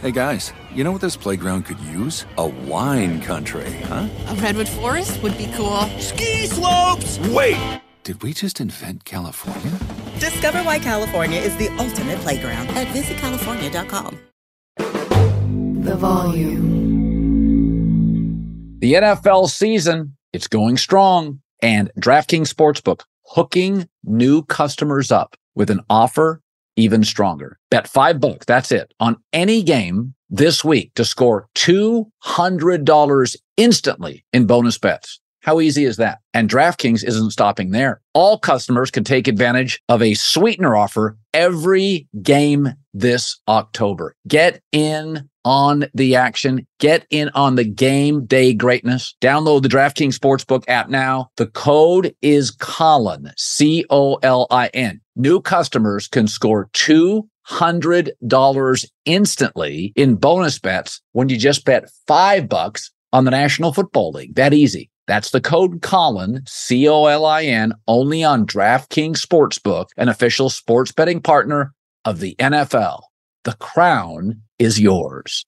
Hey guys, you know what this playground could use? A wine country, huh? A redwood forest would be cool. Ski slopes! Wait! Did we just invent California? Discover why California is the ultimate playground at visitcalifornia.com. The volume. The NFL season, it's going strong. And DraftKings Sportsbook hooking new customers up with an offer even stronger. Bet five bucks, that's it, on any game this week to score $200 instantly in bonus bets. How easy is that? And DraftKings isn't stopping there. All customers can take advantage of a sweetener offer every game this October. Get in on the action. Get in on the game day greatness. Download the DraftKings Sportsbook app now. The code is Colin, C O L I N. New customers can score $200 instantly in bonus bets when you just bet five bucks on the National Football League. That easy. That's the code Colin, C O L I N, only on DraftKings Sportsbook, an official sports betting partner of the NFL. The crown is yours.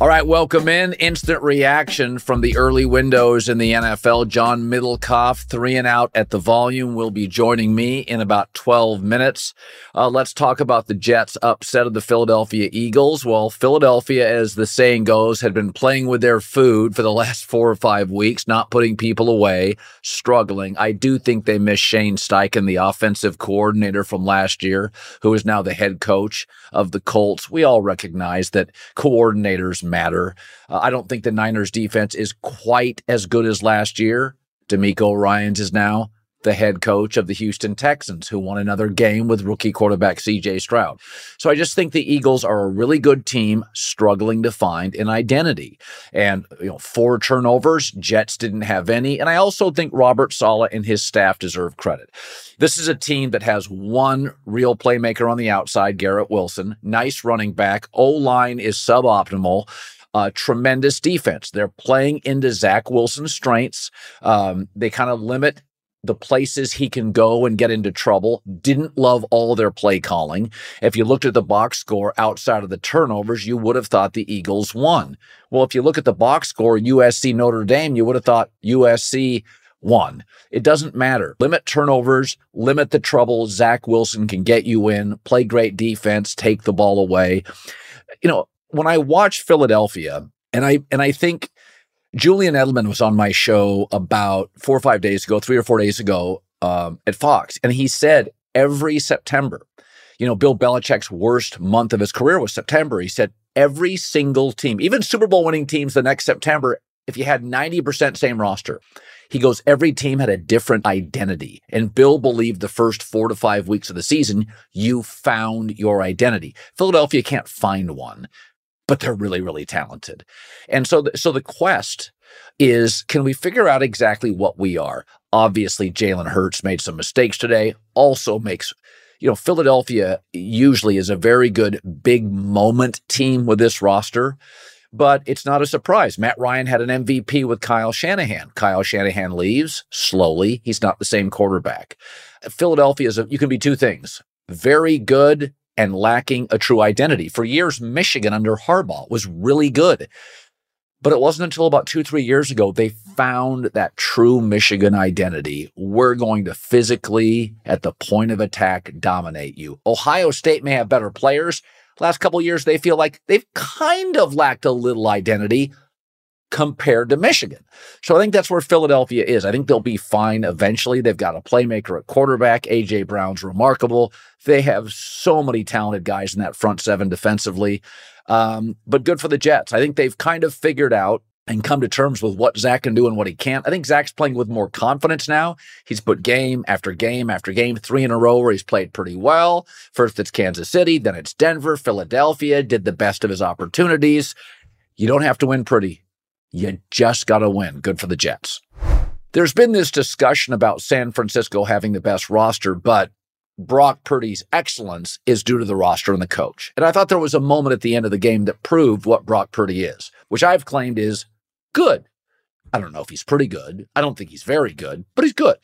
All right, welcome in. Instant reaction from the early windows in the NFL. John Middlekauff, three and out at the volume, will be joining me in about 12 minutes. Uh, let's talk about the Jets' upset of the Philadelphia Eagles. Well, Philadelphia, as the saying goes, had been playing with their food for the last four or five weeks, not putting people away, struggling. I do think they miss Shane Steichen, the offensive coordinator from last year, who is now the head coach of the Colts. We all recognize that coordinators matter. Uh, I don't think the Niners defense is quite as good as last year. DeMeco Ryans is now the head coach of the Houston Texans, who won another game with rookie quarterback CJ Stroud. So I just think the Eagles are a really good team struggling to find an identity. And, you know, four turnovers, Jets didn't have any. And I also think Robert Saleh and his staff deserve credit. This is a team that has one real playmaker on the outside, Garrett Wilson, nice running back. O line is suboptimal. Uh, tremendous defense. They're playing into Zach Wilson's strengths. Um, they kind of limit the places he can go and get into trouble. Didn't love all their play calling. If you looked at the box score outside of the turnovers, you would have thought the Eagles won. Well, if you look at the box score, USC Notre Dame, you would have thought USC won. It doesn't matter. Limit turnovers, limit the trouble. Zach Wilson can get you in, play great defense, take the ball away. You know, when I watch Philadelphia, and I and I think Julian Edelman was on my show about four or five days ago, three or four days ago um, at Fox, and he said every September, you know, Bill Belichick's worst month of his career was September. He said every single team, even Super Bowl winning teams the next September, if you had 90% same roster, he goes, every team had a different identity. And Bill believed the first four to five weeks of the season, you found your identity. Philadelphia can't find one but they're really, really talented. And so, the, so the quest is can we figure out exactly what we are? Obviously, Jalen Hurts made some mistakes today, also makes you know, Philadelphia usually is a very good big moment team with this roster, but it's not a surprise. Matt Ryan had an MVP with Kyle Shanahan. Kyle Shanahan leaves slowly. He's not the same quarterback. Philadelphia is a, you can be two things very good and lacking a true identity. For years, Michigan under Harbaugh was really good. But it wasn't until about two, three years ago they found that true Michigan identity. We're going to physically, at the point of attack, dominate you. Ohio State may have better players. Last couple years, they feel like they've kind of lacked a little identity compared to Michigan. So I think that's where Philadelphia is. I think they'll be fine eventually. They've got a playmaker at quarterback. AJ Brown's remarkable. They have so many talented guys in that front seven defensively. Um, but good for the Jets. I think they've kind of figured out and come to terms with what Zach can do and what he can't. I think Zach's playing with more confidence now. He's put game after game after game, three in a row where he's played pretty well. First it's Kansas City, then it's Denver, Philadelphia, did the best of his opportunities. You don't have to win pretty. You just got to win. Good for the Jets. There's been this discussion about San Francisco having the best roster, but Brock Purdy's excellence is due to the roster and the coach. And I thought there was a moment at the end of the game that proved what Brock Purdy is, which I've claimed is good. I don't know if he's pretty good. I don't think he's very good, but he's good.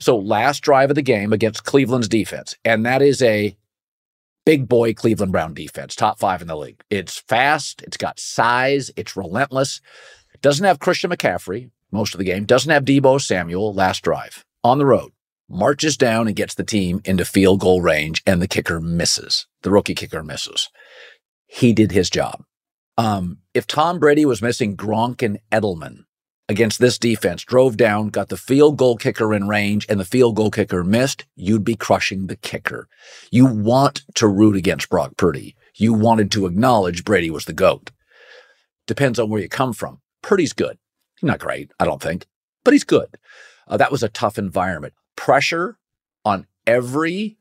So, last drive of the game against Cleveland's defense, and that is a big boy Cleveland Brown defense, top five in the league. It's fast, it's got size, it's relentless. Doesn't have Christian McCaffrey most of the game, doesn't have Deebo Samuel last drive on the road. Marches down and gets the team into field goal range, and the kicker misses. The rookie kicker misses. He did his job. Um, if Tom Brady was missing Gronk and Edelman against this defense, drove down, got the field goal kicker in range, and the field goal kicker missed, you'd be crushing the kicker. You want to root against Brock Purdy. You wanted to acknowledge Brady was the GOAT. Depends on where you come from. Purdy's good. He's not great, I don't think, but he's good. Uh, that was a tough environment. Pressure on every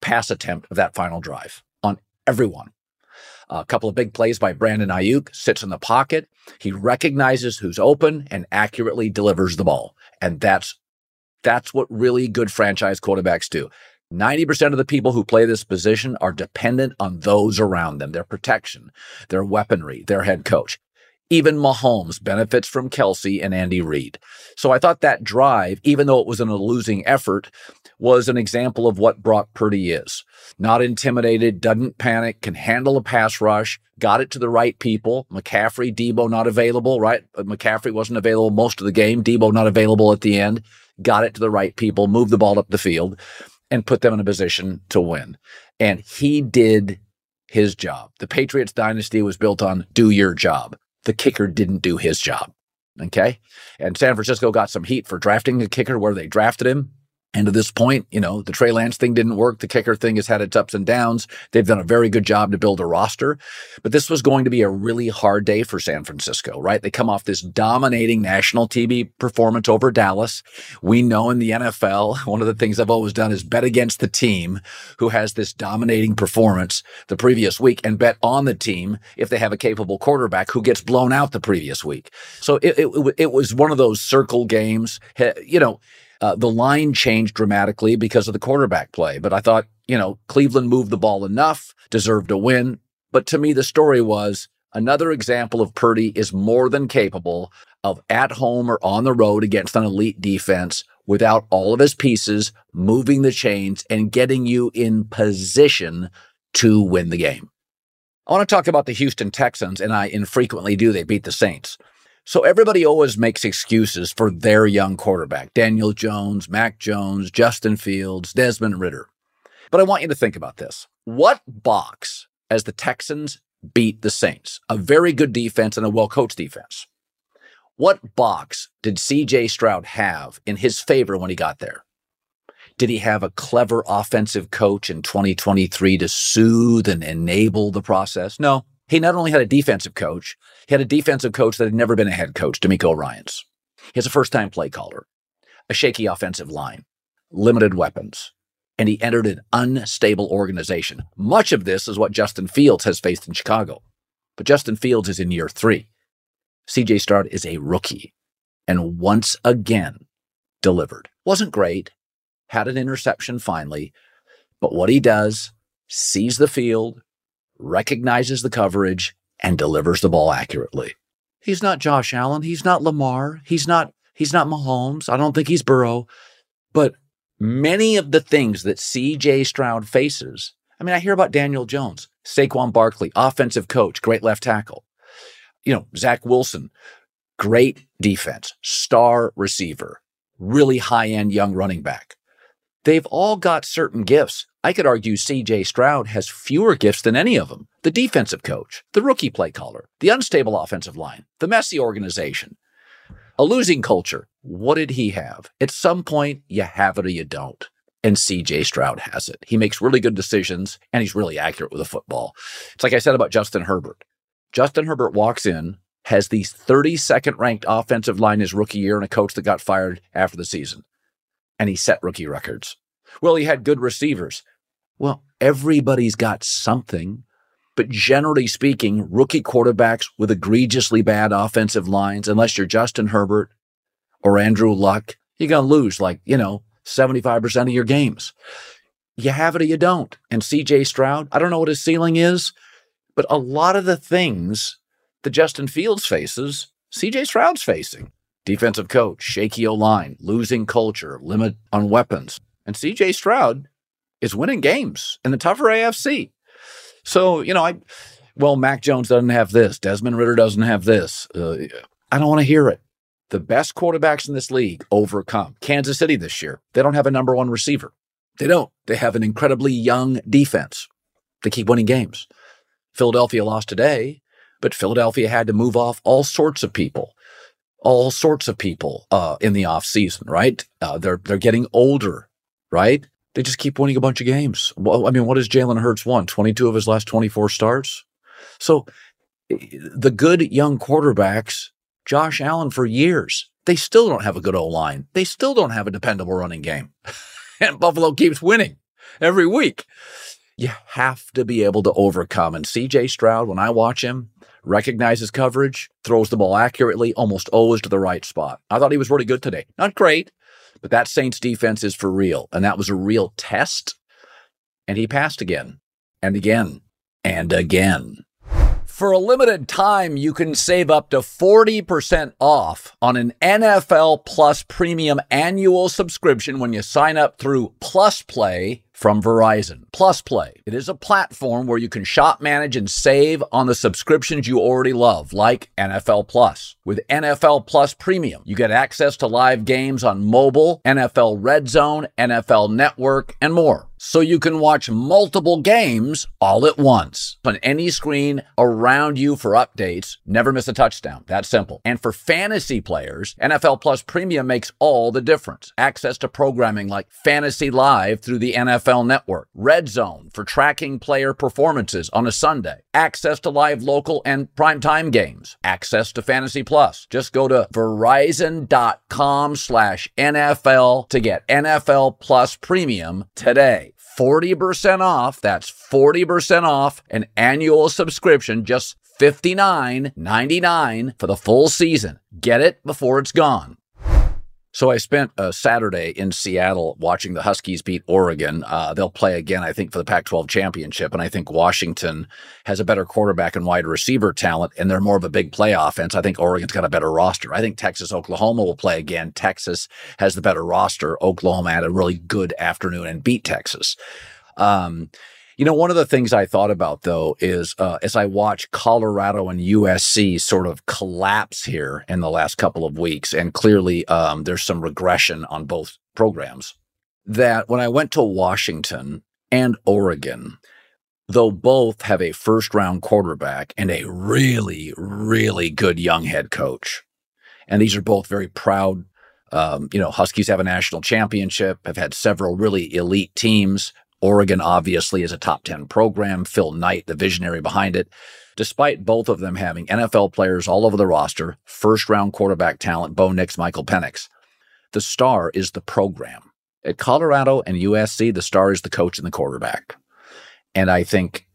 pass attempt of that final drive, on everyone. A couple of big plays by Brandon Aiyuk, sits in the pocket. He recognizes who's open and accurately delivers the ball. And that's that's what really good franchise quarterbacks do. 90% of the people who play this position are dependent on those around them, their protection, their weaponry, their head coach. Even Mahomes benefits from Kelce and Andy Reid. So I thought that drive, even though it was in a losing effort, was an example of what Brock Purdy is. Not intimidated, doesn't panic, can handle a pass rush, got it to the right people. McCaffrey, Deebo not available, right? But McCaffrey wasn't available most of the game. Deebo not available at the end. Got it to the right people, moved the ball up the field, and put them in a position to win. And he did his job. The Patriots dynasty was built on do your job the kicker didn't do his job. Okay. And San Francisco got some heat for drafting a kicker where they drafted him. And to this point, you know, the Trey Lance thing didn't work. The kicker thing has had its ups and downs. They've done a very good job to build a roster. But this was going to be a really hard day for San Francisco, right? They come off this dominating national TV performance over Dallas. We know in the NFL, one of the things I've always done is bet against the team who has this dominating performance the previous week and bet on the team if they have a capable quarterback who gets blown out the previous week. So it, it, it was one of those circle games. You know, uh, the line changed dramatically because of the quarterback play, but I thought, you know, Cleveland moved the ball enough, deserved a win. But to me, the story was another example of Purdy is more than capable of at home or on the road against an elite defense without all of his pieces moving the chains and getting you in position to win the game. I want to talk about the Houston Texans, and I infrequently do. They beat the Saints. So everybody always makes excuses for their young quarterback Daniel Jones, Mac Jones, Justin Fields, Desmond Ridder. But I want you to think about this. What box, as the Texans beat the Saints, a very good defense and a well coached defense, what box did CJ Stroud have in his favor when he got there? Did he have a clever offensive coach in 2023 to soothe and enable the process? No. He not only had a defensive coach, he had a defensive coach that had never been a head coach, DeMeco Ryans. He has a first time play caller, a shaky offensive line, limited weapons, and he entered an unstable organization. Much of this is what Justin Fields has faced in Chicago. But Justin Fields is in year three. CJ Stroud is a rookie and once again delivered. Wasn't great, had an interception finally, but what he does, sees the field, recognizes the coverage, and delivers the ball accurately. He's not Josh Allen. He's not Lamar. He's not he's not Mahomes. I don't think he's Burrow. But many of the things that CJ Stroud faces, I mean, I hear about Daniel Jones, Saquon Barkley, offensive coach, great left tackle. You know, Zach Wilson, great defense, star receiver, really high end young running back. They've all got certain gifts. I could argue CJ Stroud has fewer gifts than any of them. The defensive coach, the rookie play caller, the unstable offensive line, the messy organization, a losing culture. What did he have? At some point, you have it or you don't. And CJ Stroud has it. He makes really good decisions and he's really accurate with the football. It's like I said about Justin Herbert. Justin Herbert walks in, has the 32nd ranked offensive line his rookie year and a coach that got fired after the season. And he set rookie records. Well, he had good receivers. Well, everybody's got something. But generally speaking, rookie quarterbacks with egregiously bad offensive lines, unless you're Justin Herbert or Andrew Luck, you're going to lose like, you know, 75% of your games. You have it or you don't. And CJ Stroud, I don't know what his ceiling is, but a lot of the things that Justin Fields faces, CJ Stroud's facing. Defensive coach, shaky O line, losing culture, limit on weapons. And CJ Stroud is winning games in the tougher AFC. So, you know, I, well, Mac Jones doesn't have this. Desmond Ridder doesn't have this. Uh, I don't want to hear it. The best quarterbacks in this league overcome. Kansas City this year, they don't have a number one receiver. They don't. They have an incredibly young defense. They keep winning games. Philadelphia lost today, but Philadelphia had to move off all sorts of people, all sorts of people uh, in the offseason, right? Uh, they're they're getting older, right? They just keep winning a bunch of games. Well, I mean, what has Jalen Hurts won? 22 of his last 24 starts. So the good young quarterbacks, Josh Allen for years, they still don't have a good O line. They still don't have a dependable running game. and Buffalo keeps winning every week. You have to be able to overcome. And CJ Stroud, when I watch him, recognizes coverage, throws the ball accurately, almost always to the right spot. I thought he was really good today. Not great, but that Saints defense is for real. And that was a real test. And he passed again and again and again. For a limited time, you can save up to 40% off on an NFL Plus premium annual subscription when you sign up through Plus Play from Verizon. Plus Play. It is a platform where you can shop, manage, and save on the subscriptions you already love, like NFL Plus. With NFL Plus Premium, you get access to live games on mobile, NFL Red Zone, NFL Network, and more. So you can watch multiple games all at once on any screen around you for updates. Never miss a touchdown. That simple. And for fantasy players, NFL Plus Premium makes all the difference. Access to programming like Fantasy Live through the NFL Network, Red Zone for tracking player performances on a Sunday, access to live local and primetime games, access to Fantasy Plus. Just go to verizon.com slash NFL to get NFL Plus Premium today. 40% off. That's 40% off an annual subscription, just $59.99 for the full season. Get it before it's gone. So I spent a Saturday in Seattle watching the Huskies beat Oregon. Uh, they'll play again, I think, for the Pac 12 championship. And I think Washington has a better quarterback and wide receiver talent, and they're more of a big play offense. I think Oregon's got a better roster. I think Texas, Oklahoma will play again. Texas has the better roster. Oklahoma had a really good afternoon and beat Texas. Um, you know, one of the things I thought about though is uh, as I watch Colorado and USC sort of collapse here in the last couple of weeks, and clearly um, there's some regression on both programs, that when I went to Washington and Oregon, though both have a first round quarterback and a really, really good young head coach, and these are both very proud um, you know, Huskies have a national championship, have had several really elite teams. Oregon obviously is a top 10 program. Phil Knight, the visionary behind it. Despite both of them having NFL players all over the roster, first round quarterback talent, Bo Nix, Michael Penix, the star is the program. At Colorado and USC, the star is the coach and the quarterback. And I think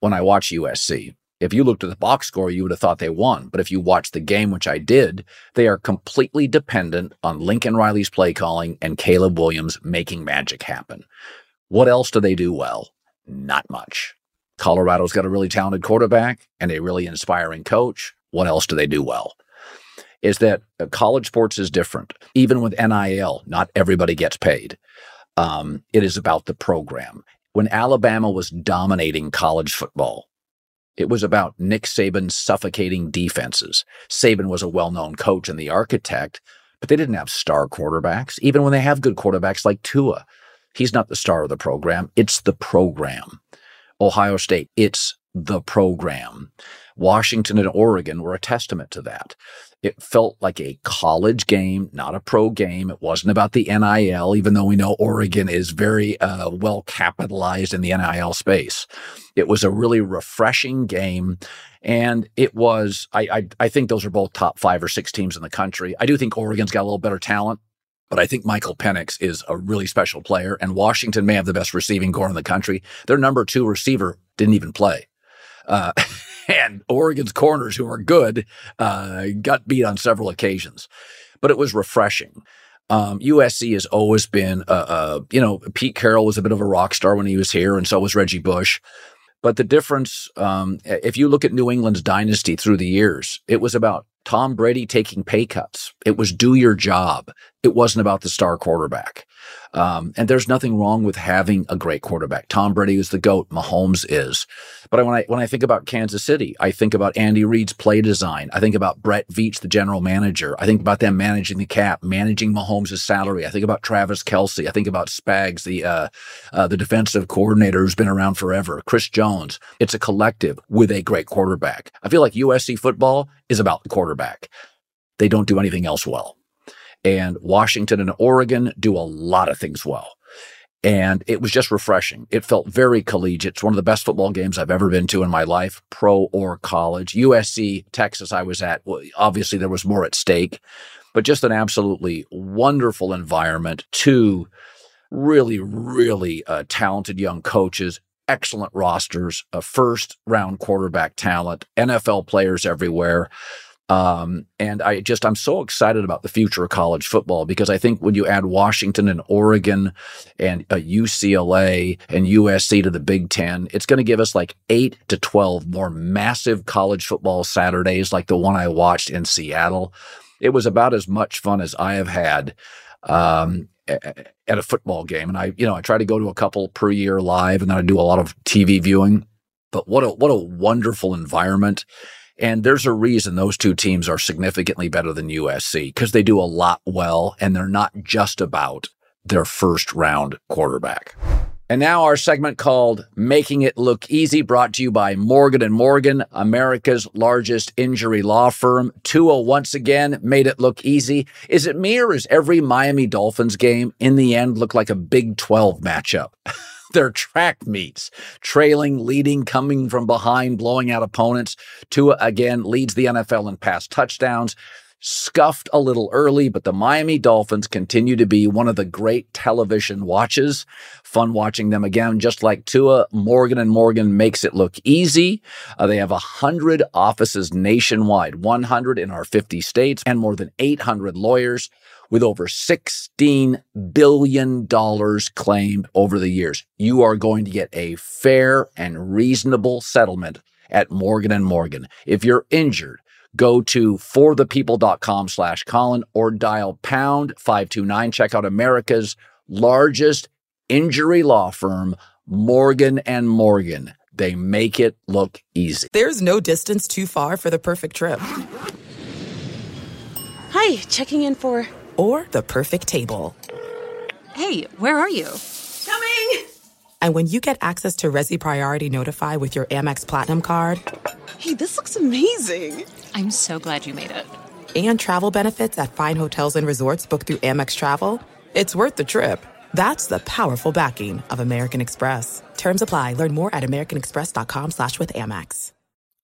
when I watch USC, if you looked at the box score, you would have thought they won. But if you watch the game, which I did, they are completely dependent on Lincoln Riley's play calling and Caleb Williams making magic happen. What else do they do well? Not much. Colorado's got a really talented quarterback and a really inspiring coach. What else do they do well? Is that uh, college sports is different. Even with NIL, not everybody gets paid. Um, it is about the program. When Alabama was dominating college football, It was about Nick Saban's suffocating defenses. Saban was a well known coach and the architect, but they didn't have star quarterbacks, even when they have good quarterbacks like Tua. He's not the star of the program, it's the program. Ohio State, it's the program. Washington and Oregon were a testament to that. It felt like a college game, not a pro game. It wasn't about the NIL, even though we know Oregon is very uh, well capitalized in the NIL space. It was a really refreshing game. And it was, I, I, I think those are both top five or six teams in the country. I do think Oregon's got a little better talent. But I think Michael Penix is a really special player, and Washington may have the best receiving corps in the country. Their number two receiver didn't even play. Uh, and Oregon's corners, who are good, uh, got beat on several occasions. But it was refreshing. Um, USC has always been, uh, uh, you know, Pete Carroll was a bit of a rock star when he was here, and so was Reggie Bush. But the difference, um, if you look at New England's dynasty through the years, it was about Tom Brady taking pay cuts. It was do your job. It wasn't about the star quarterback. Um, and there's nothing wrong with having a great quarterback. Tom Brady is the goat. Mahomes is. But when I when I think about Kansas City, I think about Andy Reid's play design. I think about Brett Veach, the general manager. I think about them managing the cap, managing Mahomes' salary. I think about Travis Kelce. I think about Spags, the uh, uh, the defensive coordinator who's been around forever. Chris Jones. It's a collective with a great quarterback. I feel like USC football is about the quarterback. They don't do anything else well. And Washington and Oregon do a lot of things well. And it was just refreshing. It felt very collegiate. It's one of the best football games I've ever been to in my life, pro or college. USC, Texas, I was at. Obviously, there was more at stake, but just an absolutely wonderful environment. Two really, really uh, talented young coaches, excellent rosters, a first round quarterback talent, NFL players everywhere. Um, and I just, I'm so excited about the future of college football because I think when you add Washington and Oregon and uh, UCLA and USC to the Big Ten, it's going to give us like eight to 12 more massive college football Saturdays like the one I watched in Seattle. It was about as much fun as I have had. Um, at a football game. And I, you know, I try to go to a couple per year live and then I do a lot of TV viewing. But what a what a wonderful environment. And there's a reason those two teams are significantly better than USC because they do a lot well and they're not just about their first round quarterback. And now our segment called Making It Look Easy brought to you by Morgan and Morgan, America's largest injury law firm. Tua once again made it look easy. Is it me or is every Miami Dolphins game in the end look like a Big 12 matchup? their track meets, trailing, leading, coming from behind, blowing out opponents. Tua again leads the NFL in pass touchdowns. Scuffed a little early, but the Miami Dolphins continue to be one of the great television watches. Fun watching them again, just like Tua. Morgan and Morgan makes it look easy. Uh, they have a hundred offices nationwide, 100 in our 50 states, and more than 800 lawyers with over $16 billion claimed over the years. You are going to get a fair and reasonable settlement at Morgan and Morgan. If you're injured, go to forthepeople.com slash Colin or dial pound 529. Check out America's largest injury law firm, Morgan and Morgan. They make it look easy. There's no distance too far for the perfect trip. Hi, checking in for or the perfect table. Hey, where are you? Coming! And when you get access to Resy Priority Notify with your Amex Platinum card, hey, this looks amazing! I'm so glad you made it. And travel benefits at fine hotels and resorts booked through Amex Travel, it's worth the trip. That's the powerful backing of American Express. Terms apply. Learn more at americanexpress.com slash with Amex.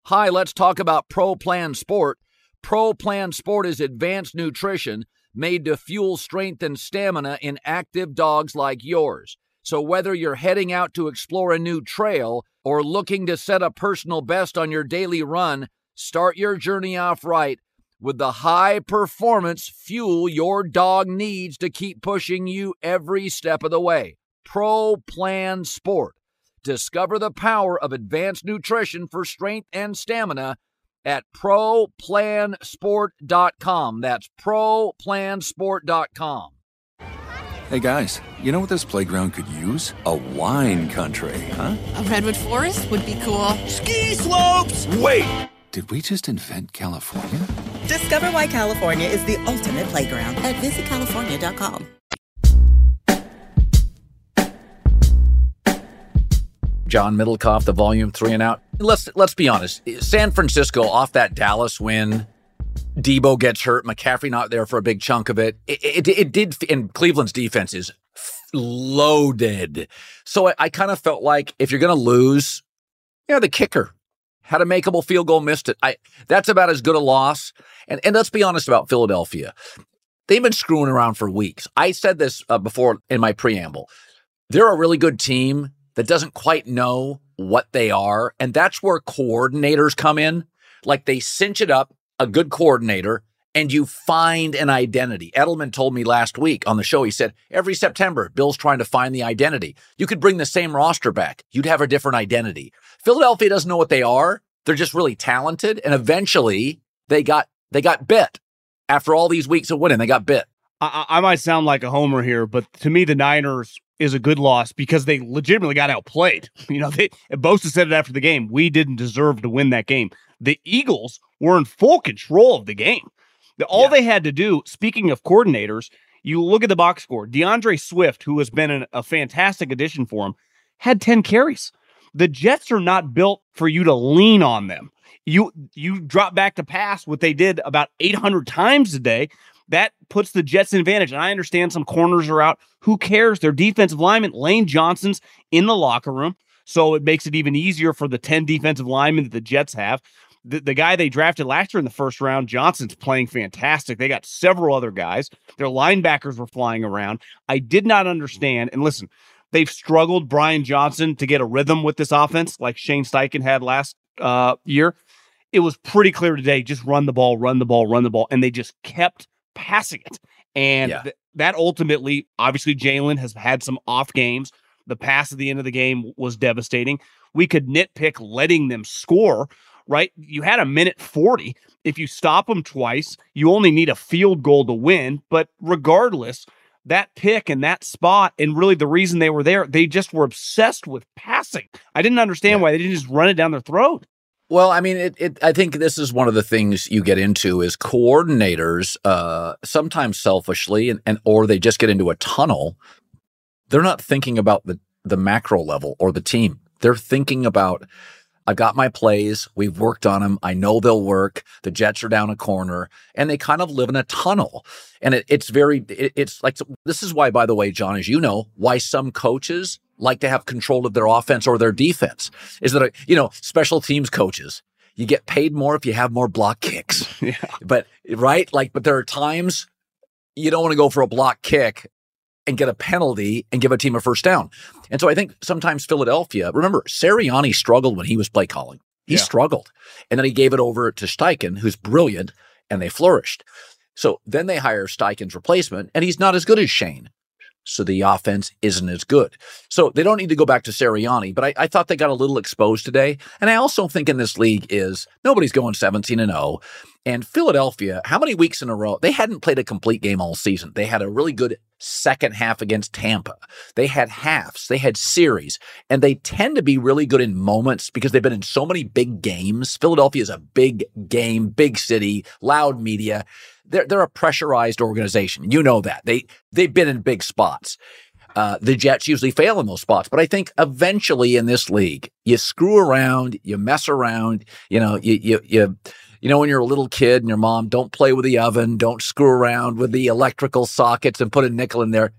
Hi, let's talk about Pro Plan Sport. Pro Plan Sport is advanced nutrition made to fuel strength and stamina in active dogs like yours. So, whether you're heading out to explore a new trail or looking to set a personal best on your daily run, start your journey off right with the high performance fuel your dog needs to keep pushing you every step of the way. Pro Plan Sport. Discover the power of advanced nutrition for strength and stamina at ProPlansport.com. That's ProPlansport.com. Hey guys, you know what this playground could use? A wine country, huh? A redwood forest would be cool. Ski slopes! Wait! Did we just invent California? Discover why California is the ultimate playground at visitcalifornia.com. John Middlekauff, the volume three and out. Let's let's be honest. San Francisco off that Dallas win. Deebo gets hurt. McCaffrey not there for a big chunk of it. It, it, it did. And Cleveland's defense is loaded. So I, I kind of felt like if you're going to lose, you know, the kicker had a makeable field goal, missed it. I that's about as good a loss. And and let's be honest about Philadelphia. They've been screwing around for weeks. I said this uh, before in my preamble. They're a really good team that doesn't quite know what they are. And that's where coordinators come in. Like they cinch it up, a good coordinator, and you find an identity. Edelman told me last week on the show, he said, every September, Bill's trying to find the identity. You could bring the same roster back, you'd have a different identity. Philadelphia doesn't know what they are. They're just really talented. And eventually they got they got bit. After all these weeks of winning, they got bit. I, I might sound like a homer here, but to me, the Niners is a good loss because they legitimately got outplayed. You know, they Bosa said it after the game. We didn't deserve to win that game. The Eagles were in full control of the game. All yeah. they had to do, speaking of coordinators, you look at the box score. D'Andre Swift, who has been an, a fantastic addition for him, had 10 carries. The Jets are not built for you to lean on them. You you drop back to pass what they did about 800 times a day that puts the Jets in advantage. And I understand some corners are out. Who cares? Their defensive lineman, Lane Johnson's in the locker room. So it makes it even easier for the 10 defensive linemen that the Jets have. The, the guy they drafted last year in the first round, Johnson's playing fantastic. They got several other guys. Their linebackers were flying around. I did not understand. And listen, they've struggled, Brian Johnson, to get a rhythm with this offense like Shane Steichen had last uh, year. It was pretty clear today just run the ball, run the ball, run the ball. And they just kept passing it. And yeah. th- that ultimately, obviously, Jalen has had some off games. The pass at the end of the game was devastating. We could nitpick letting them score, right? You had a minute 40. If you stop them twice, you only need a field goal to win. But regardless, that pick and that spot, and really the reason they were there, they just were obsessed with passing. I didn't understand yeah. why they didn't just run it down their throat. Well, I mean, it, it, I think this is one of the things you get into is coordinators, uh, sometimes selfishly, and, and or they just get into a tunnel. They're not thinking about the the macro level or the team. They're thinking about, I've got my plays. We've worked on them. I know they'll work. The Jets are down a corner, and they kind of live in a tunnel. And it, it's very, it, it's like this is why, by the way, John, as you know, why some coaches like to have control of their offense or their defense. Is that, a, you know, special teams coaches, you get paid more if you have more block kicks. yeah. But, right? Like, but there are times you don't want to go for a block kick and get a penalty and give a team a first down. And so I think sometimes Philadelphia, remember, Sirianni struggled when he was play calling. He yeah. struggled. And then he gave it over to Steichen, who's brilliant, and they flourished. So then they hire Steichen's replacement, and he's not as good as Shane so the offense isn't as good. So they don't need to go back to Sirianni, but I, I, thought they got a little exposed today. And I also think in this league is nobody's going 17 and 0. And Philadelphia, how many weeks in a row? They hadn't played a complete game all season. They had a really good second half against Tampa. They had halves, they had series, and they tend to be really good in moments because they've been in so many big games. Philadelphia is a big game, big city, loud media they're they're a pressurized organization. You know that they they've been in big spots. Uh, the Jets usually fail in those spots, but I think eventually in this league, you screw around, you mess around. You know, you you you. You know, when you're a little kid and your mom, don't play with the oven, don't screw around with the electrical sockets and put a nickel in there.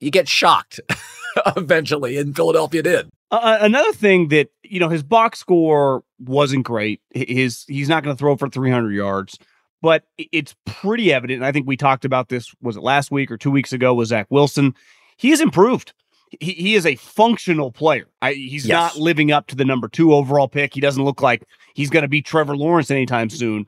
You get shocked eventually, and Philadelphia did. Uh, another thing that you know, his box score wasn't great. His he's not going to throw for 300 yards but it's pretty evident. And I think we talked about this, was it last week or two weeks ago, was Zach Wilson. He has improved. He, he is a functional player. I, he's yes. not living up to the number two overall pick. He doesn't look like he's going to be Trevor Lawrence anytime soon,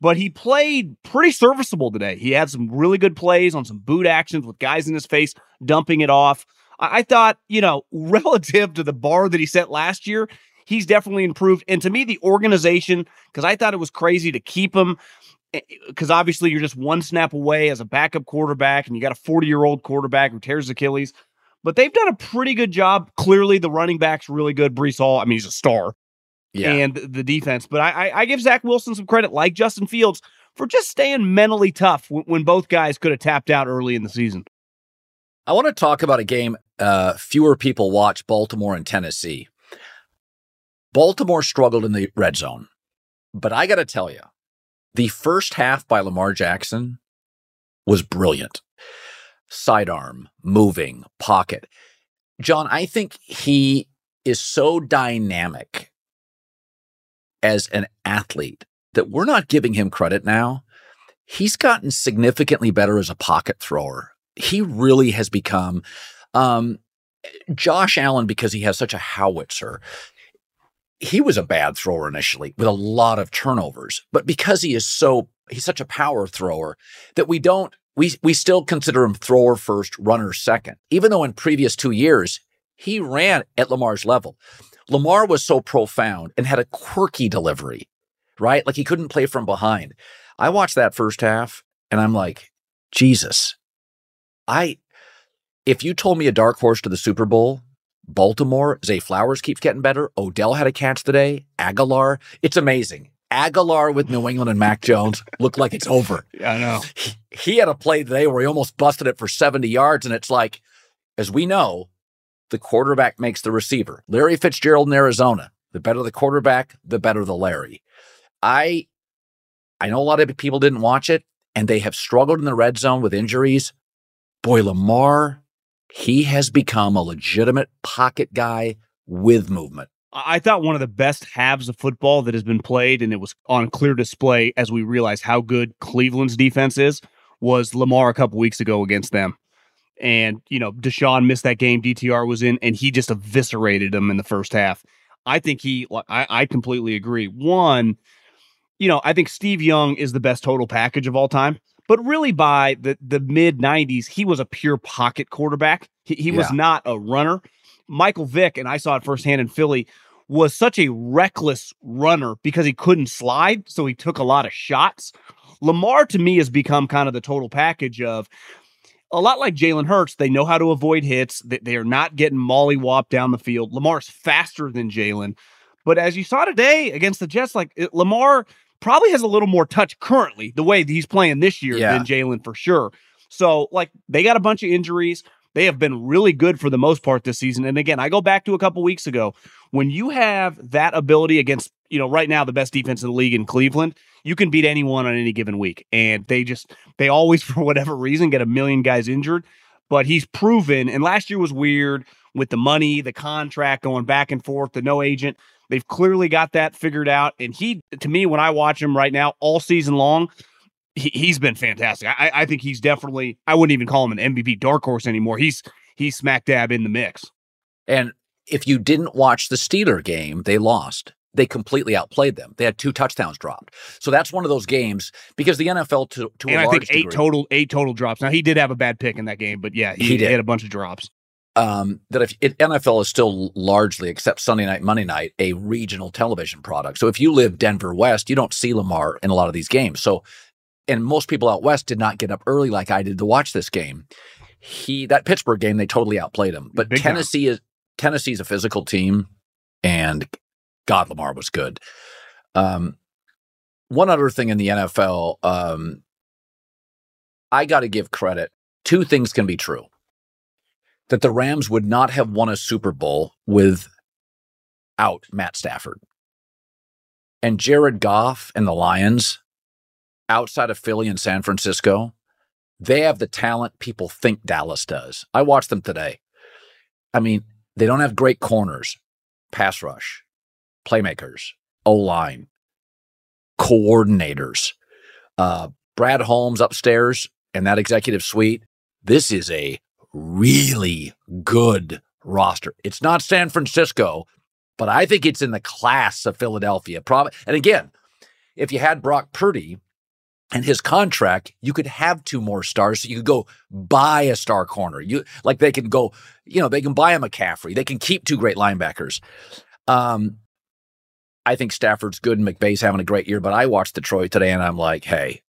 but he played pretty serviceable today. He had some really good plays on some boot actions with guys in his face, dumping it off. I, I thought, you know, relative to the bar that he set last year, he's definitely improved. And to me, the organization, because I thought it was crazy to keep him eh, eh, because obviously you're just one snap away as a backup quarterback, and you got a 40 year old quarterback who tears Achilles. But they've done a pretty good job. Clearly, the running back's really good. Breece Hall, I mean, he's a star. Yeah. And the defense. But I, I, I give Zach Wilson some credit, like Justin Fields, for just staying mentally tough when, when both guys could have tapped out early in the season. I want to talk about a game uh, fewer people watch Baltimore and Tennessee. Baltimore struggled in the red zone, but I got to tell you, the first half by Lamar Jackson was brilliant. Sidearm, moving, pocket. John, I think he is so dynamic as an athlete that we're not giving him credit now. He's gotten significantly better as a pocket thrower. He really has become um, Josh Allen because he has such a howitzer. He was a bad thrower initially with a lot of turnovers, but because he is so he's such a power thrower that we don't we we still consider him thrower first, runner second. Even though in previous 2 years he ran at Lamar's level. Lamar was so profound and had a quirky delivery, right? Like he couldn't play from behind. I watched that first half and I'm like, Jesus. I if you told me a dark horse to the Super Bowl, Baltimore, Zay Flowers keeps getting better. Odell had a catch today. Agholor. it's amazing. Agholor with New England and Mac Jones looked like it's over. Yeah, I know. He, he had a play today where he almost busted it for 70 yards. And it's like, as we know, the quarterback makes the receiver. Larry Fitzgerald in Arizona. The better the quarterback, the better the Larry. I I know a lot of people didn't watch it and they have struggled in the red zone with injuries. Boy, Lamar, he has become a legitimate pocket guy with movement. I thought one of the best halves of football that has been played, and it was on clear display as we realized how good Cleveland's defense is, was Lamar a couple weeks ago against them. And, you know, Deshaun missed that game. DTR was in, and he just eviscerated them in the first half. I think he, I, I completely agree. One, you know, I think Steve Young is the best total package of all time. But really, by the, the mid 90s, he was a pure pocket quarterback. He, he was not a runner. Michael Vick, and I saw it firsthand in Philly, was such a reckless runner because he couldn't slide. So he took a lot of shots. Lamar, to me, has become kind of the total package of a lot like Jalen Hurts. They know how to avoid hits, they, they are not getting mollywopped down the field. Lamar's faster than Jalen. But as you saw today against the Jets, like it, Lamar probably has a little more touch currently, the way he's playing this year Yeah. than Jalen for sure. So, like, they got a bunch of injuries. They have been really good for the most part this season. And again, I go back to a couple weeks ago when you have that ability against, you know, right now the best defense in the league in Cleveland, you can beat anyone on any given week. And they just, they always, for whatever reason, get a million guys injured. But he's proven, and last year was weird with the money, the contract going back and forth, the no agent. They've clearly got that figured out. And he, to me, when I watch him right now, all season long, he, he's been fantastic. I, I think he's definitely, I wouldn't even call him an MVP dark horse anymore. He's, he's smack dab in the mix. And if you didn't watch the Steeler game, they lost. They completely outplayed them. They had two touchdowns dropped. So that's one of those games because the NFL to, to and I large think eight degree, total, eight total drops. Now he did have a bad pick in that game, but yeah, he, He did. had a bunch of drops. um, that if it, NFL is still largely, except Sunday night, Monday night, a regional television product. So if you live Denver West, you don't see Lamar in a lot of these games. So, and most people out west did not get up early like I did to watch this game. He that Pittsburgh game, they totally outplayed him. But Big time. Tennessee is Tennessee's a physical team, and God, Lamar was good. Um, one other thing in the NFL, um, I got to give credit. Two things can be true that the Rams would not have won a Super Bowl without Matt Stafford. And Jared Goff and the Lions, outside of Philly and San Francisco, they have the talent people think Dallas does. I watched them today. I mean, they don't have great corners, pass rush, playmakers, O line, coordinators. Uh, Brad Holmes upstairs and that executive suite. This is a really good roster. It's not San Francisco, but I think it's in the class of Philadelphia. Prob- and again, if you had Brock Purdy and his contract, you could have two more stars. So you could go buy a star corner. You like they can go, you know, they can buy a McCaffrey. They can keep two great linebackers. Um, I think Stafford's good and McVay's having a great year, but I watched Detroit today and I'm like, hey,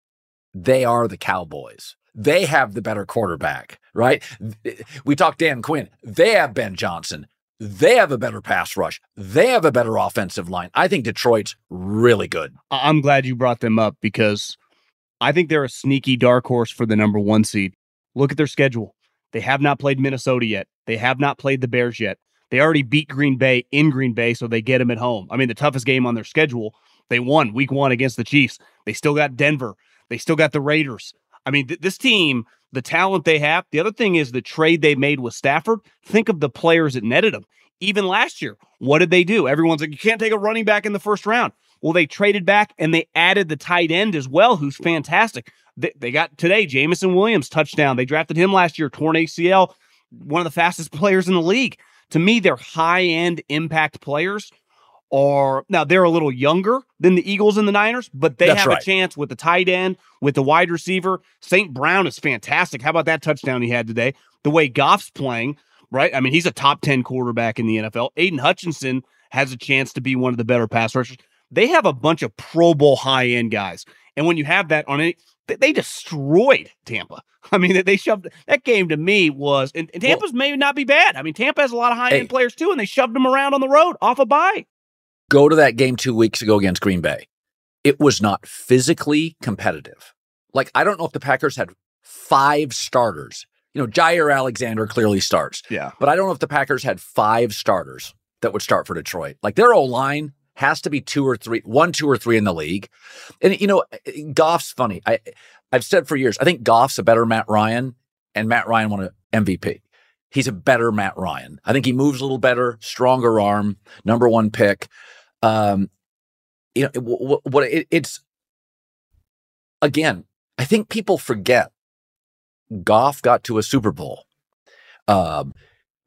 they are the Cowboys. They have the better quarterback, right? We talked Dan Quinn. They have Ben Johnson. They have a better pass rush. They have a better offensive line. I think Detroit's really good. I'm glad you brought them up because I think they're a sneaky dark horse for the number one seed. Look at their schedule. They have not played Minnesota yet. They have not played the Bears yet. They already beat Green Bay in Green Bay, so they get them at home. I mean, the toughest game on their schedule, they won week one against the Chiefs. They still got Denver. They still got the Raiders. I mean, th- this team, the talent they have. The other thing is the trade they made with Stafford. Think of the players that netted them. Even last year, what did they do? Everyone's like, you can't take a running back in the first round. Well, they traded back and they added the tight end as well, who's fantastic. They, they got today Jameson Williams touchdown. They drafted him last year, torn ACL, one of the fastest players in the league. To me, they're high end impact players. Or now they're a little younger than the Eagles and the Niners, but they That's have right. a chance with the tight end, with the wide receiver. St. Brown is fantastic. How about that touchdown he had today? The way Goff's playing, right? I mean, he's a top 10 quarterback in the NFL. Aidan Hutchinson has a chance to be one of the better pass rushers. They have a bunch of Pro Bowl high end guys. And when you have that on any, they- they destroyed Tampa. I mean, they- they shoved that game to me was, and, and Tampa's may not be bad. I mean, Tampa has a lot of high end Hey. players too, and they shoved them around on the road off a bye. Go to that game two weeks ago against Green Bay. It was not physically competitive. Like, I don't know if the Packers had five starters. You know, Jaire Alexander clearly starts. Yeah. But I don't know if the Packers had five starters that would start for Detroit. Like their O line has to be two or three, one, two or three in the league. And you know, Goff's funny. I I've said for years, I think Goff's a better Matt Ryan, and Matt Ryan won an MVP. He's a better Matt Ryan. I think he moves a little better, stronger arm, number one pick. Um, you know, what, what it, it's again, I think people forget Goff got to a Super Bowl. Um,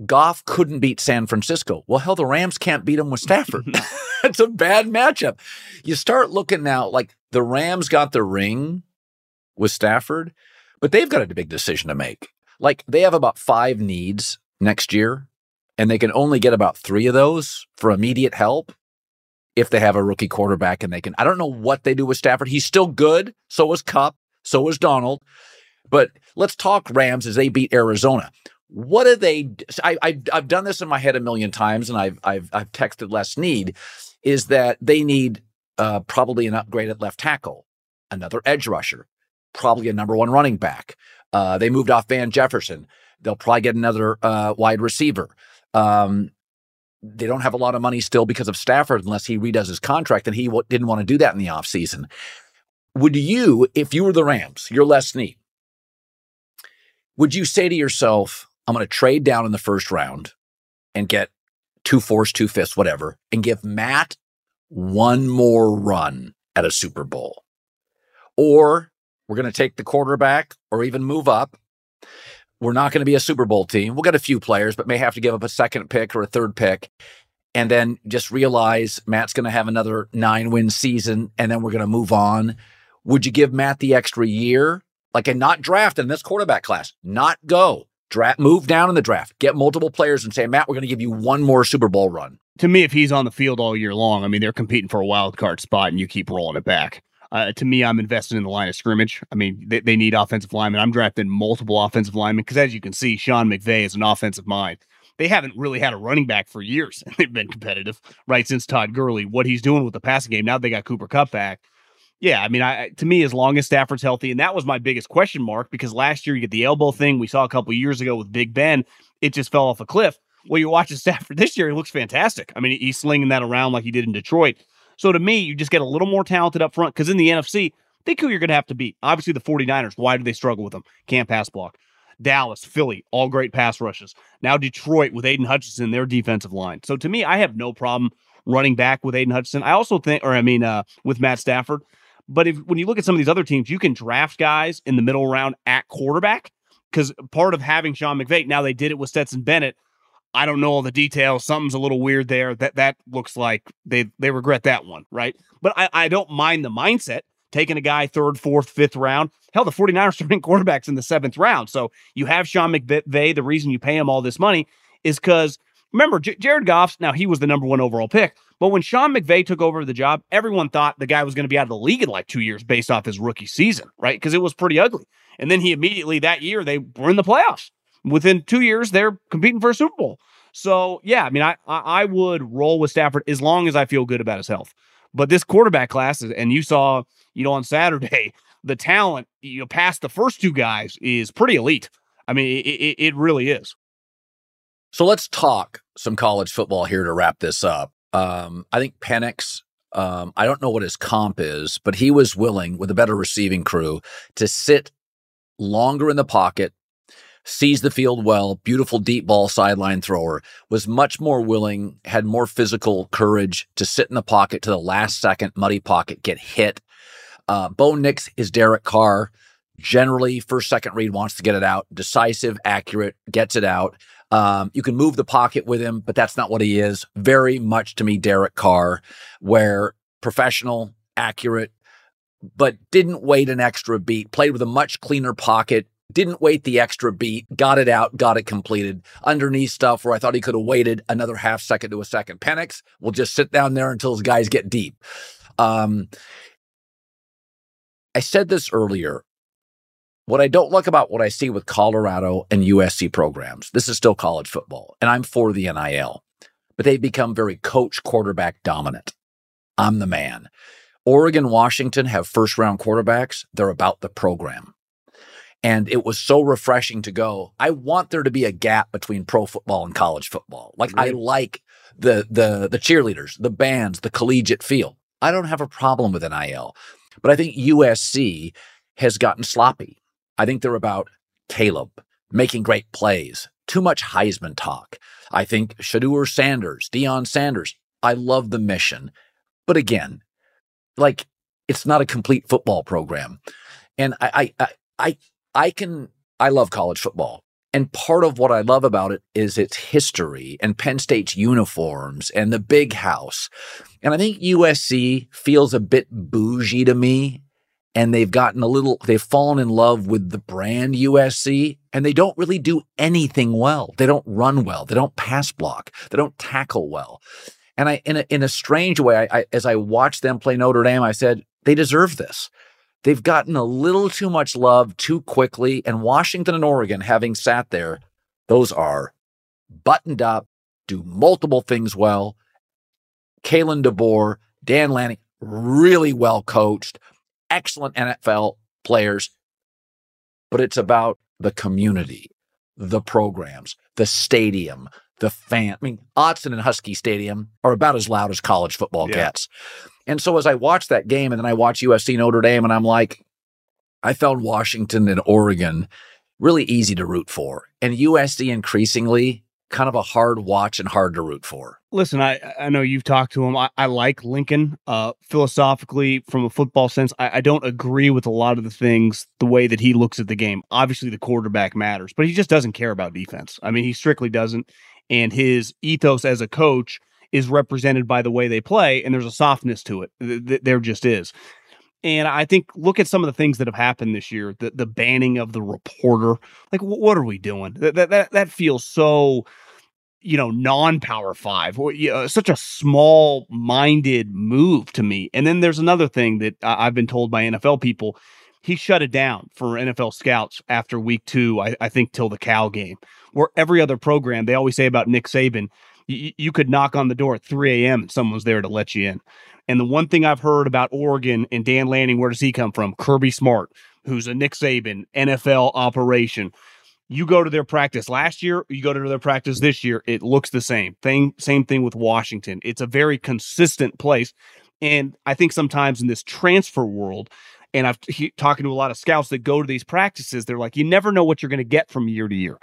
Goff couldn't beat San Francisco. Well, hell, the Rams can't beat him with Stafford. it's a bad matchup. You start looking now, like the Rams got the ring with Stafford, but they've got a big decision to make. Like they have about five needs next year, and they can only get about three of those for immediate help if they have a rookie quarterback and they can. I don't know what they do with Stafford. He's still good. So was Kupp. So was Donald. But let's talk Rams as they beat Arizona. What do they? I, I I've done this in my head a million times, and I've I've I've texted Les Snead. Is that they need uh, probably an upgrade at left tackle, another edge rusher, probably a number one running back. Uh, they moved off Van Jefferson. They'll probably get another uh, wide receiver. Um, they don't have a lot of money still because of Stafford unless he redoes his contract, and he w- didn't want to do that in the offseason. Would you, if you were the Rams, you're Les Snead, would you say to yourself, I'm going to trade down in the first round and get two fours, two fifths, whatever, and give Matt one more run at a Super Bowl? Or we're going to take the quarterback or even move up. We're not going to be a Super Bowl team. We'll get a few players, but may have to give up a second pick or a third pick. And then just realize Matt's going to have another nine win season and then we're going to move on. Would you give Matt the extra year? Like, and not draft in this quarterback class, not go draft, move down in the draft, get multiple players and say, Matt, we're going to give you one more Super Bowl run. To me, if he's on the field all year long, I mean, they're competing for a wild card spot, and you keep rolling it back. Uh, to me, I'm invested in the line of scrimmage. I mean, they, they need offensive linemen. I'm drafting multiple offensive linemen because, as you can see, Sean McVay is an offensive mind. They haven't really had a running back for years, and they've been competitive right since Todd Gurley. What he's doing with the passing game now, they got Cooper Kupp back. Yeah, I mean, I to me, as long as Stafford's healthy, and that was my biggest question mark because last year you get the elbow thing we saw a couple years ago with Big Ben, it just fell off a cliff. Well, you're watching Stafford this year; he looks fantastic. I mean, he's slinging that around like he did in Detroit. So to me, you just get a little more talented up front because in the NFC, think who you're going to have to beat. Obviously, the 49ers. Why do they struggle with them? Can't pass block. Dallas, Philly, all great pass rushes. Now Detroit with Aidan Hutchinson, their defensive line. So to me, I have no problem running back with Aidan Hutchinson. I also think, or I mean, uh, with Matt Stafford. But if when you look at some of these other teams, you can draft guys in the middle round at quarterback because part of having Sean McVay. Now they did it with Stetson Bennett. I don't know all the details. Something's a little weird there. That that looks like they they regret that one, right? But I, I don't mind the mindset taking a guy third, fourth, fifth round. Hell, the 49ers starting quarterbacks in the seventh round. So you have Sean McVay. The reason you pay him all this money is because remember, J- Jared Goff's now he was the number one overall pick, but when Sean McVay took over the job, everyone thought the guy was going to be out of the league in like two years based off his rookie season, right? Because it was pretty ugly. And then he immediately that year they were in the playoffs. Within two years, they're competing for a Super Bowl. So yeah, I mean, I I would roll with Stafford as long as I feel good about his health. But this quarterback class, and you saw, you know, on Saturday, the talent you know past the first two guys is pretty elite. I mean, it, it, it really is. So let's talk some college football here to wrap this up. Um, I think Penix, um, I don't know what his comp is, but he was willing with a better receiving crew to sit longer in the pocket, sees the field well, beautiful deep ball sideline thrower, was much more willing, had more physical courage to sit in the pocket to the last second, muddy pocket, get hit. Uh, Bo Nix is Derek Carr. Generally, first, second read wants to get it out, decisive, accurate, gets it out. Um, you can move the pocket with him, but that's not what he is. Very much to me, Derek Carr, where professional, accurate, but didn't wait an extra beat, played with a much cleaner pocket, didn't wait the extra beat, got it out, got it completed. Underneath stuff where I thought he could have waited another half second to a second. Penix will just sit down there until his guys get deep. Um, I said this earlier. What I don't like about what I see with Colorado and USC programs, this is still college football, and I'm for the NIL, but they've become very coach quarterback dominant. I'm the man. Oregon, Washington have first round quarterbacks. They're about the program. And it was so refreshing to go. I want there to be a gap between pro football and college football. Like I like the the the cheerleaders, the bands, the collegiate feel. I don't have a problem with NIL. But I think USC has gotten sloppy. I think they're about Caleb making great plays, too much Heisman talk. I think Shedeur Sanders, Deion Sanders, I love the mission. But again, like it's not a complete football program. And I, I, I, I can, I love college football. And part of what I love about it is its history and Penn State's uniforms and the big house. And I think USC feels a bit bougie to me. And they've gotten a little, they've fallen in love with the brand USC and they don't really do anything well. They don't run well. They don't pass block. They don't tackle well. And I, in a, in a strange way, I, I, as I watched them play Notre Dame, I said, they deserve this. They've gotten a little too much love too quickly. And Washington and Oregon, having sat there, those are buttoned up, do multiple things well. Kalen DeBoer, Dan Lanning, really well coached, excellent NFL players. But it's about the community, the programs, the stadium, the fan. I mean, Autzen and Husky Stadium are about as loud as college football yeah. gets. And so as I watch that game and then I watch USC Notre Dame and I'm like, I found Washington and Oregon really easy to root for. And USC increasingly kind of a hard watch and hard to root for. Listen, I I know you've talked to him. I, I like Lincoln uh, philosophically from a football sense. I, I don't agree with a lot of the things, the way that he looks at the game. Obviously, the quarterback matters, but he just doesn't care about defense. I mean, he strictly doesn't. And his ethos as a coach is represented by the way they play, and there's a softness to it. There just is. And I think look at some of the things that have happened this year. The the banning of the reporter. Like, what are we doing? That that that feels so, you know, non Power Five. Or, you uh, know, such a small minded move to me. And then there's another thing that I've been told by NFL people. He shut it down for NFL scouts after week two. I, I think till the Cal game, where every other program they always say about Nick Saban you, you could knock on the door at 3 a.m. and someone's there to let you in. And the one thing I've heard about Oregon and Dan Lanning, where does he come from? Kirby Smart, who's a Nick Saban NFL operation. You go to their practice last year, you go to their practice this year, it looks the same. Thing, same thing with Washington. It's a very consistent place. And I think sometimes in this transfer world, and I've he, talking to a lot of scouts that go to these practices, they're like, you never know what you're going to get from year to year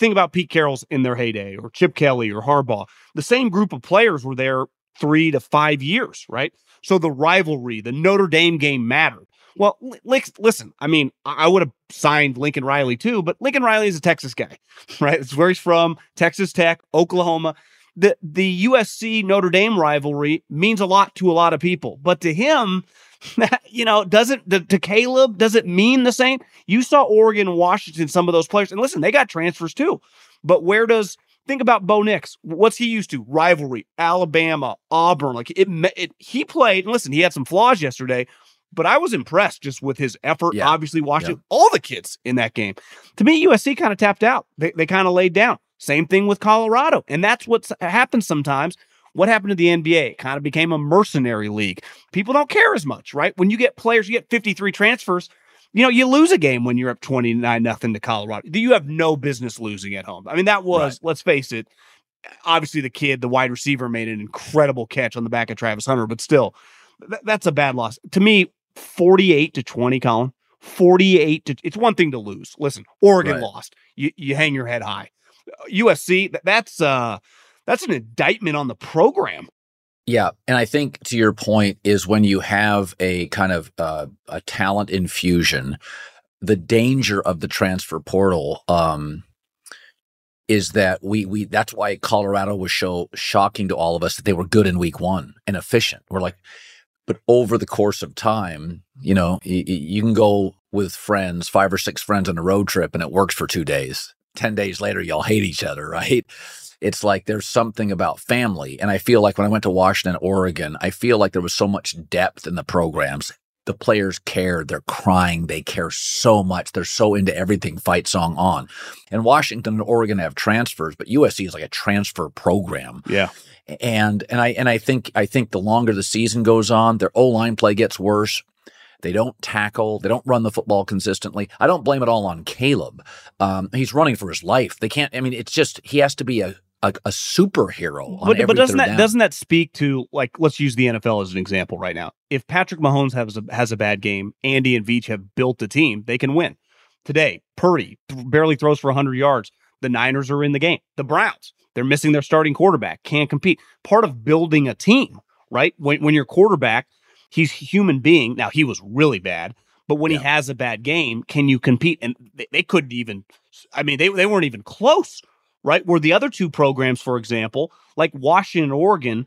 think about Pete Carroll's in their heyday or Chip Kelly or Harbaugh. The same group of players were there three to five years, right? So the rivalry, the Notre Dame game mattered. Well, listen, I mean, I would have signed Lincoln Riley too, but Lincoln Riley is a Texas guy, right? It's where he's from, Texas Tech, Oklahoma. The the USC Notre Dame rivalry means a lot to a lot of people, but to him, you know, doesn't to, Caleb, does it mean the same? You saw Oregon Washington, some of those players, and listen, they got transfers too. But where does think about Bo Nix. What's he used to? Rivalry, Alabama, Auburn. Like it, it he played. And listen, he had some flaws yesterday, but I was impressed just with his effort. Yeah. Obviously, watching Yeah. all the kids in that game. To me, USC kind of tapped out. They, they kind of laid down. Same thing with Colorado. And that's what happens sometimes. What happened to the NBA? It kind of became a mercenary league. People don't care as much, right? When you get players, you get 53 transfers. You know, you lose a game when you're up 29 nothing to Colorado. You have no business losing at home. I mean, that was, let's face it, obviously the kid, the wide receiver, made an incredible catch on the back of Travis Hunter, but still, th- that's a bad loss. To me, 48 to 20, Colin. 48 to it's one thing to lose. Listen, Oregon Right. lost. You you hang your head high. USC, th- that's uh that's an indictment on the program. Yeah, and I think to your point is when you have a kind of uh, a talent infusion, the danger of the transfer portal um, is that we we that's why Colorado was so shocking to all of us that they were good in week one and efficient. We're like, but over the course of time, you know, you can go with friends, five or six friends on a road trip, and it works for two days. Ten days later, y'all hate each other, right? it's like there's something about family. And I feel like when I went to Washington, Oregon, I feel like there was so much depth in the programs. The players care. They're crying. They care so much. They're so into everything fight song on. And Washington and Oregon have transfers, but USC is like a transfer program. Yeah. And and I and I think I think the longer the season goes on, their O line play gets worse. They don't tackle. They don't run the football consistently. I don't blame it all on Caleb. Um, he's running for his life. They can't. I mean, it's just he has to be a a, a superhero. on But, but doesn't that down. doesn't that speak to like let's use the NFL as an example right now. If Patrick Mahomes has a, has a bad game, Andy and Veach have built a team, they can win. Today, Purdy barely throws for 100 yards. The Niners are in the game. The Browns, they're missing their starting quarterback, can't compete. Part of building a team, right? When when your quarterback, he's a human being. Now he was really bad, but when he has a bad game, can you compete? And they, they couldn't even. I mean, they they weren't even close, right? Where the other two programs, for example, like Washington, and Oregon,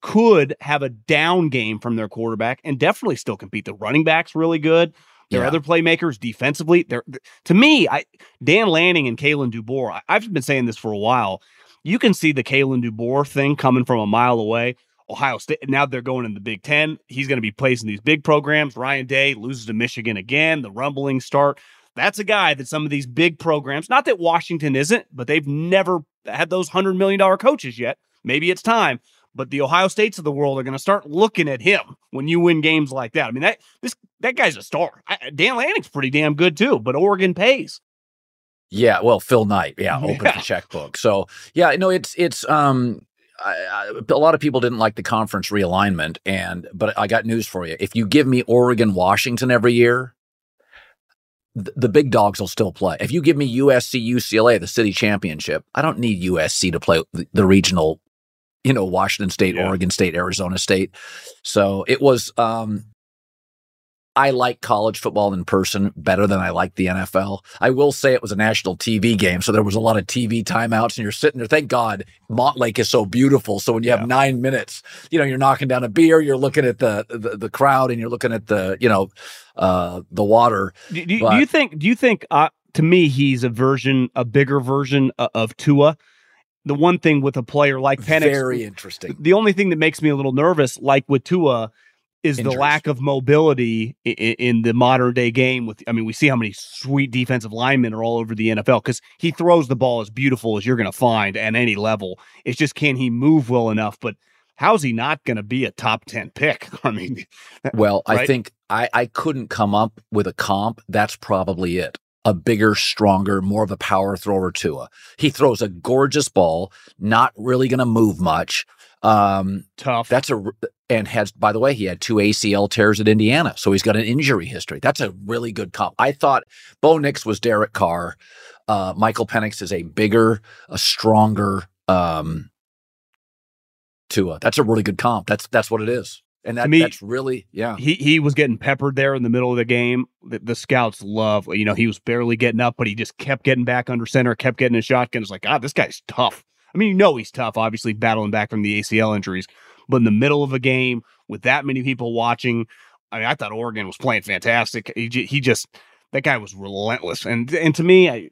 could have a down game from their quarterback and definitely still compete. The running backs really good. Their Yeah. other playmakers defensively, they're to me, I Dan Lanning and Kalen DeBoer. I- I've been saying this for a while. You can see the Kalen DeBoer thing coming from a mile away. Ohio State. Now they're going in the Big Ten. He's going to be placing these big programs. Ryan Day loses to Michigan again. The rumblings start. That's a guy that some of these big programs, not that Washington isn't, but they've never had those $100 million coaches yet. Maybe it's time. But the Ohio States of the world are going to start looking at him when you win games like that. I mean, that this that guy's a star. I, Dan Lanning's pretty damn good too, but Oregon pays. Yeah, well, Phil Knight, yeah, open Yeah. the checkbook. So yeah, no, it's it's um, I, I, a lot of people didn't like the conference realignment, and but I got news for you. If you give me Oregon, Washington every year, th- the big dogs will still play. If you give me USC, UCLA, the city championship, I don't need USC to play the, the regional, you know, Washington State, Yeah. Oregon State, Arizona State. So it was. um I like college football in person better than I like the NFL. I will say it was a national TV game, so there was a lot of TV timeouts, and you're sitting there. Thank God Montlake is so beautiful. So when you have nine minutes, you know you're knocking down a beer, you're looking at the the, the crowd, and you're looking at the you know uh, the water. Do, do, do you think? Do you think? Uh, to me, he's a version, a bigger version of, of Tua. The one thing with a player like Penix, Very interesting. The only thing that makes me a little nervous, like with Tua, is the lack of mobility in, in the modern day game. With, I mean, we see how many sweet defensive linemen are all over the NFL because he throws the ball as beautiful as you're going to find at any level. It's just can he move well enough? But how's he not going to be a top ten pick? I mean, Well, I think I, I couldn't come up with a comp. That's probably it. A bigger, stronger, more of a power thrower Tua. He throws a gorgeous ball, not really going to move much. Um, tough. That's a and has by the way he had two ACL tears at Indiana, so he's got an injury history. That's a really good comp. I thought Bo Nix was Derek Carr. Uh, Michael Penix is a bigger, a stronger um, Tua. That's a really good comp. That's that's what it is, and that, me- that's really yeah. he he was getting peppered there in the middle of the game. The, the scouts love, you know, he was barely getting up, but he just kept getting back under center, kept getting a shotgun. It's like, ah, this guy's tough. I mean, you know, he's tough, obviously battling back from the ACL injuries, but in the middle of a game with that many people watching, I mean, I thought Oregon was playing fantastic. He he just that guy was relentless, and and to me, I,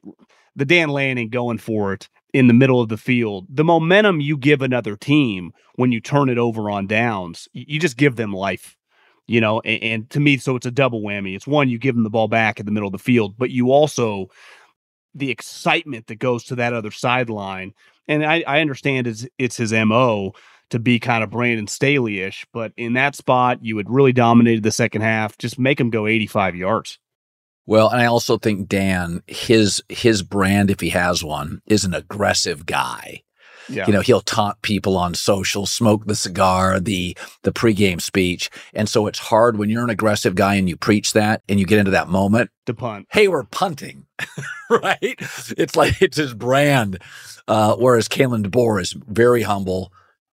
the Dan Lanning going for it. in the middle of the field, the momentum you give another team when you turn it over on downs, you just give them life. You know, and, and to me, so it's a double whammy. It's one, you give them the ball back in the middle of the field, but you also the excitement that goes to that other sideline. And I, I understand it's it's his MO to be kind of Brandon Staley-ish, but in that spot, you had really dominated the second half. Just make him go 85 yards. Well, and I also think Dan, his his brand, if he has one, is an aggressive guy. Yeah. You know, he'll taunt people on social, smoke the cigar, the the pregame speech. And so it's hard when you're an aggressive guy and you preach that and you get into that moment. To punt. Hey, we're punting. right? It's like it's his brand. Uh, whereas Kalen DeBoer is very humble,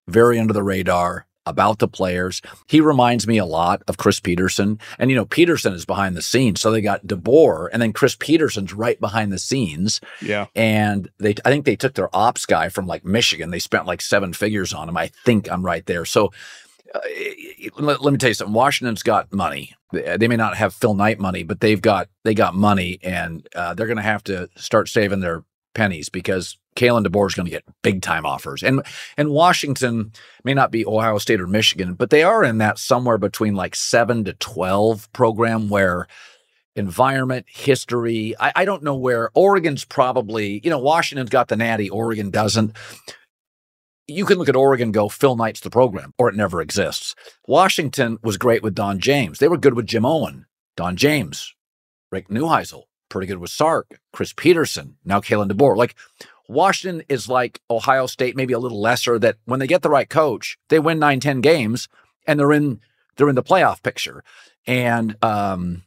very under the radar, about the players. He reminds me a lot of Chris Petersen. And, you know, Petersen is behind the scenes. So they got DeBoer and then Chris Petersen's right behind the scenes. Yeah. And they, I think they took their ops guy from like Michigan. They spent like seven figures on him. I think I'm right there. So uh, let, let, me tell you something. Washington's got money. They may not have Phil Knight money, but they've got, they got money and uh, they're going to have to start saving their pennies because Kalen DeBoer is going to get big time offers. And and Washington may not be Ohio State or Michigan, but they are in that somewhere between like seven to twelve program where environment, history. I, I don't know where Oregon's probably, you know, Washington's got the natty, Oregon doesn't. You can look at Oregon go, Phil Knight's the program, or it never exists. Washington was great with Don James. They were good with Jim Owen, Don James, Rick Neuheisel, pretty good with Sark, Chris Petersen, now Kalen DeBoer. Like Washington is like Ohio State, maybe a little lesser, that when they get the right coach, they win nine, 10 games and they're in they're in the playoff picture. And um,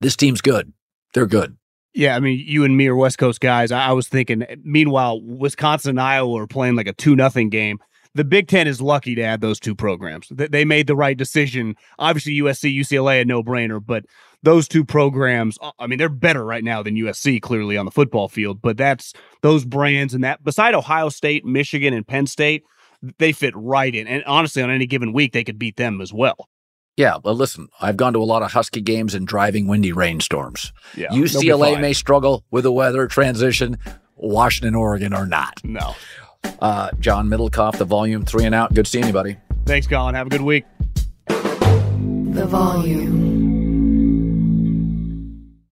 this team's good. They're good. Yeah, I mean, you and me are West Coast guys. I, I was thinking. Meanwhile, Wisconsin and Iowa are playing like a two nothing game. The Big Ten is lucky to add those two programs. They made the right decision. Obviously, USC, UCLA, a no brainer, but those two programs, uh, I mean, they're better right now than USC clearly on the football field, but that's those brands and that beside Ohio State, Michigan, and Penn State, they fit right in. And honestly, on any given week, they could beat them as well. Yeah, but listen, I've gone to a lot of Husky games in driving windy rainstorms. Yeah, UCLA may struggle with the weather transition. Washington, Oregon are not. No. Uh, John Middlekauff, the volume three and out. Good seeing anybody. Thanks, Colin. Have a good week. The volume.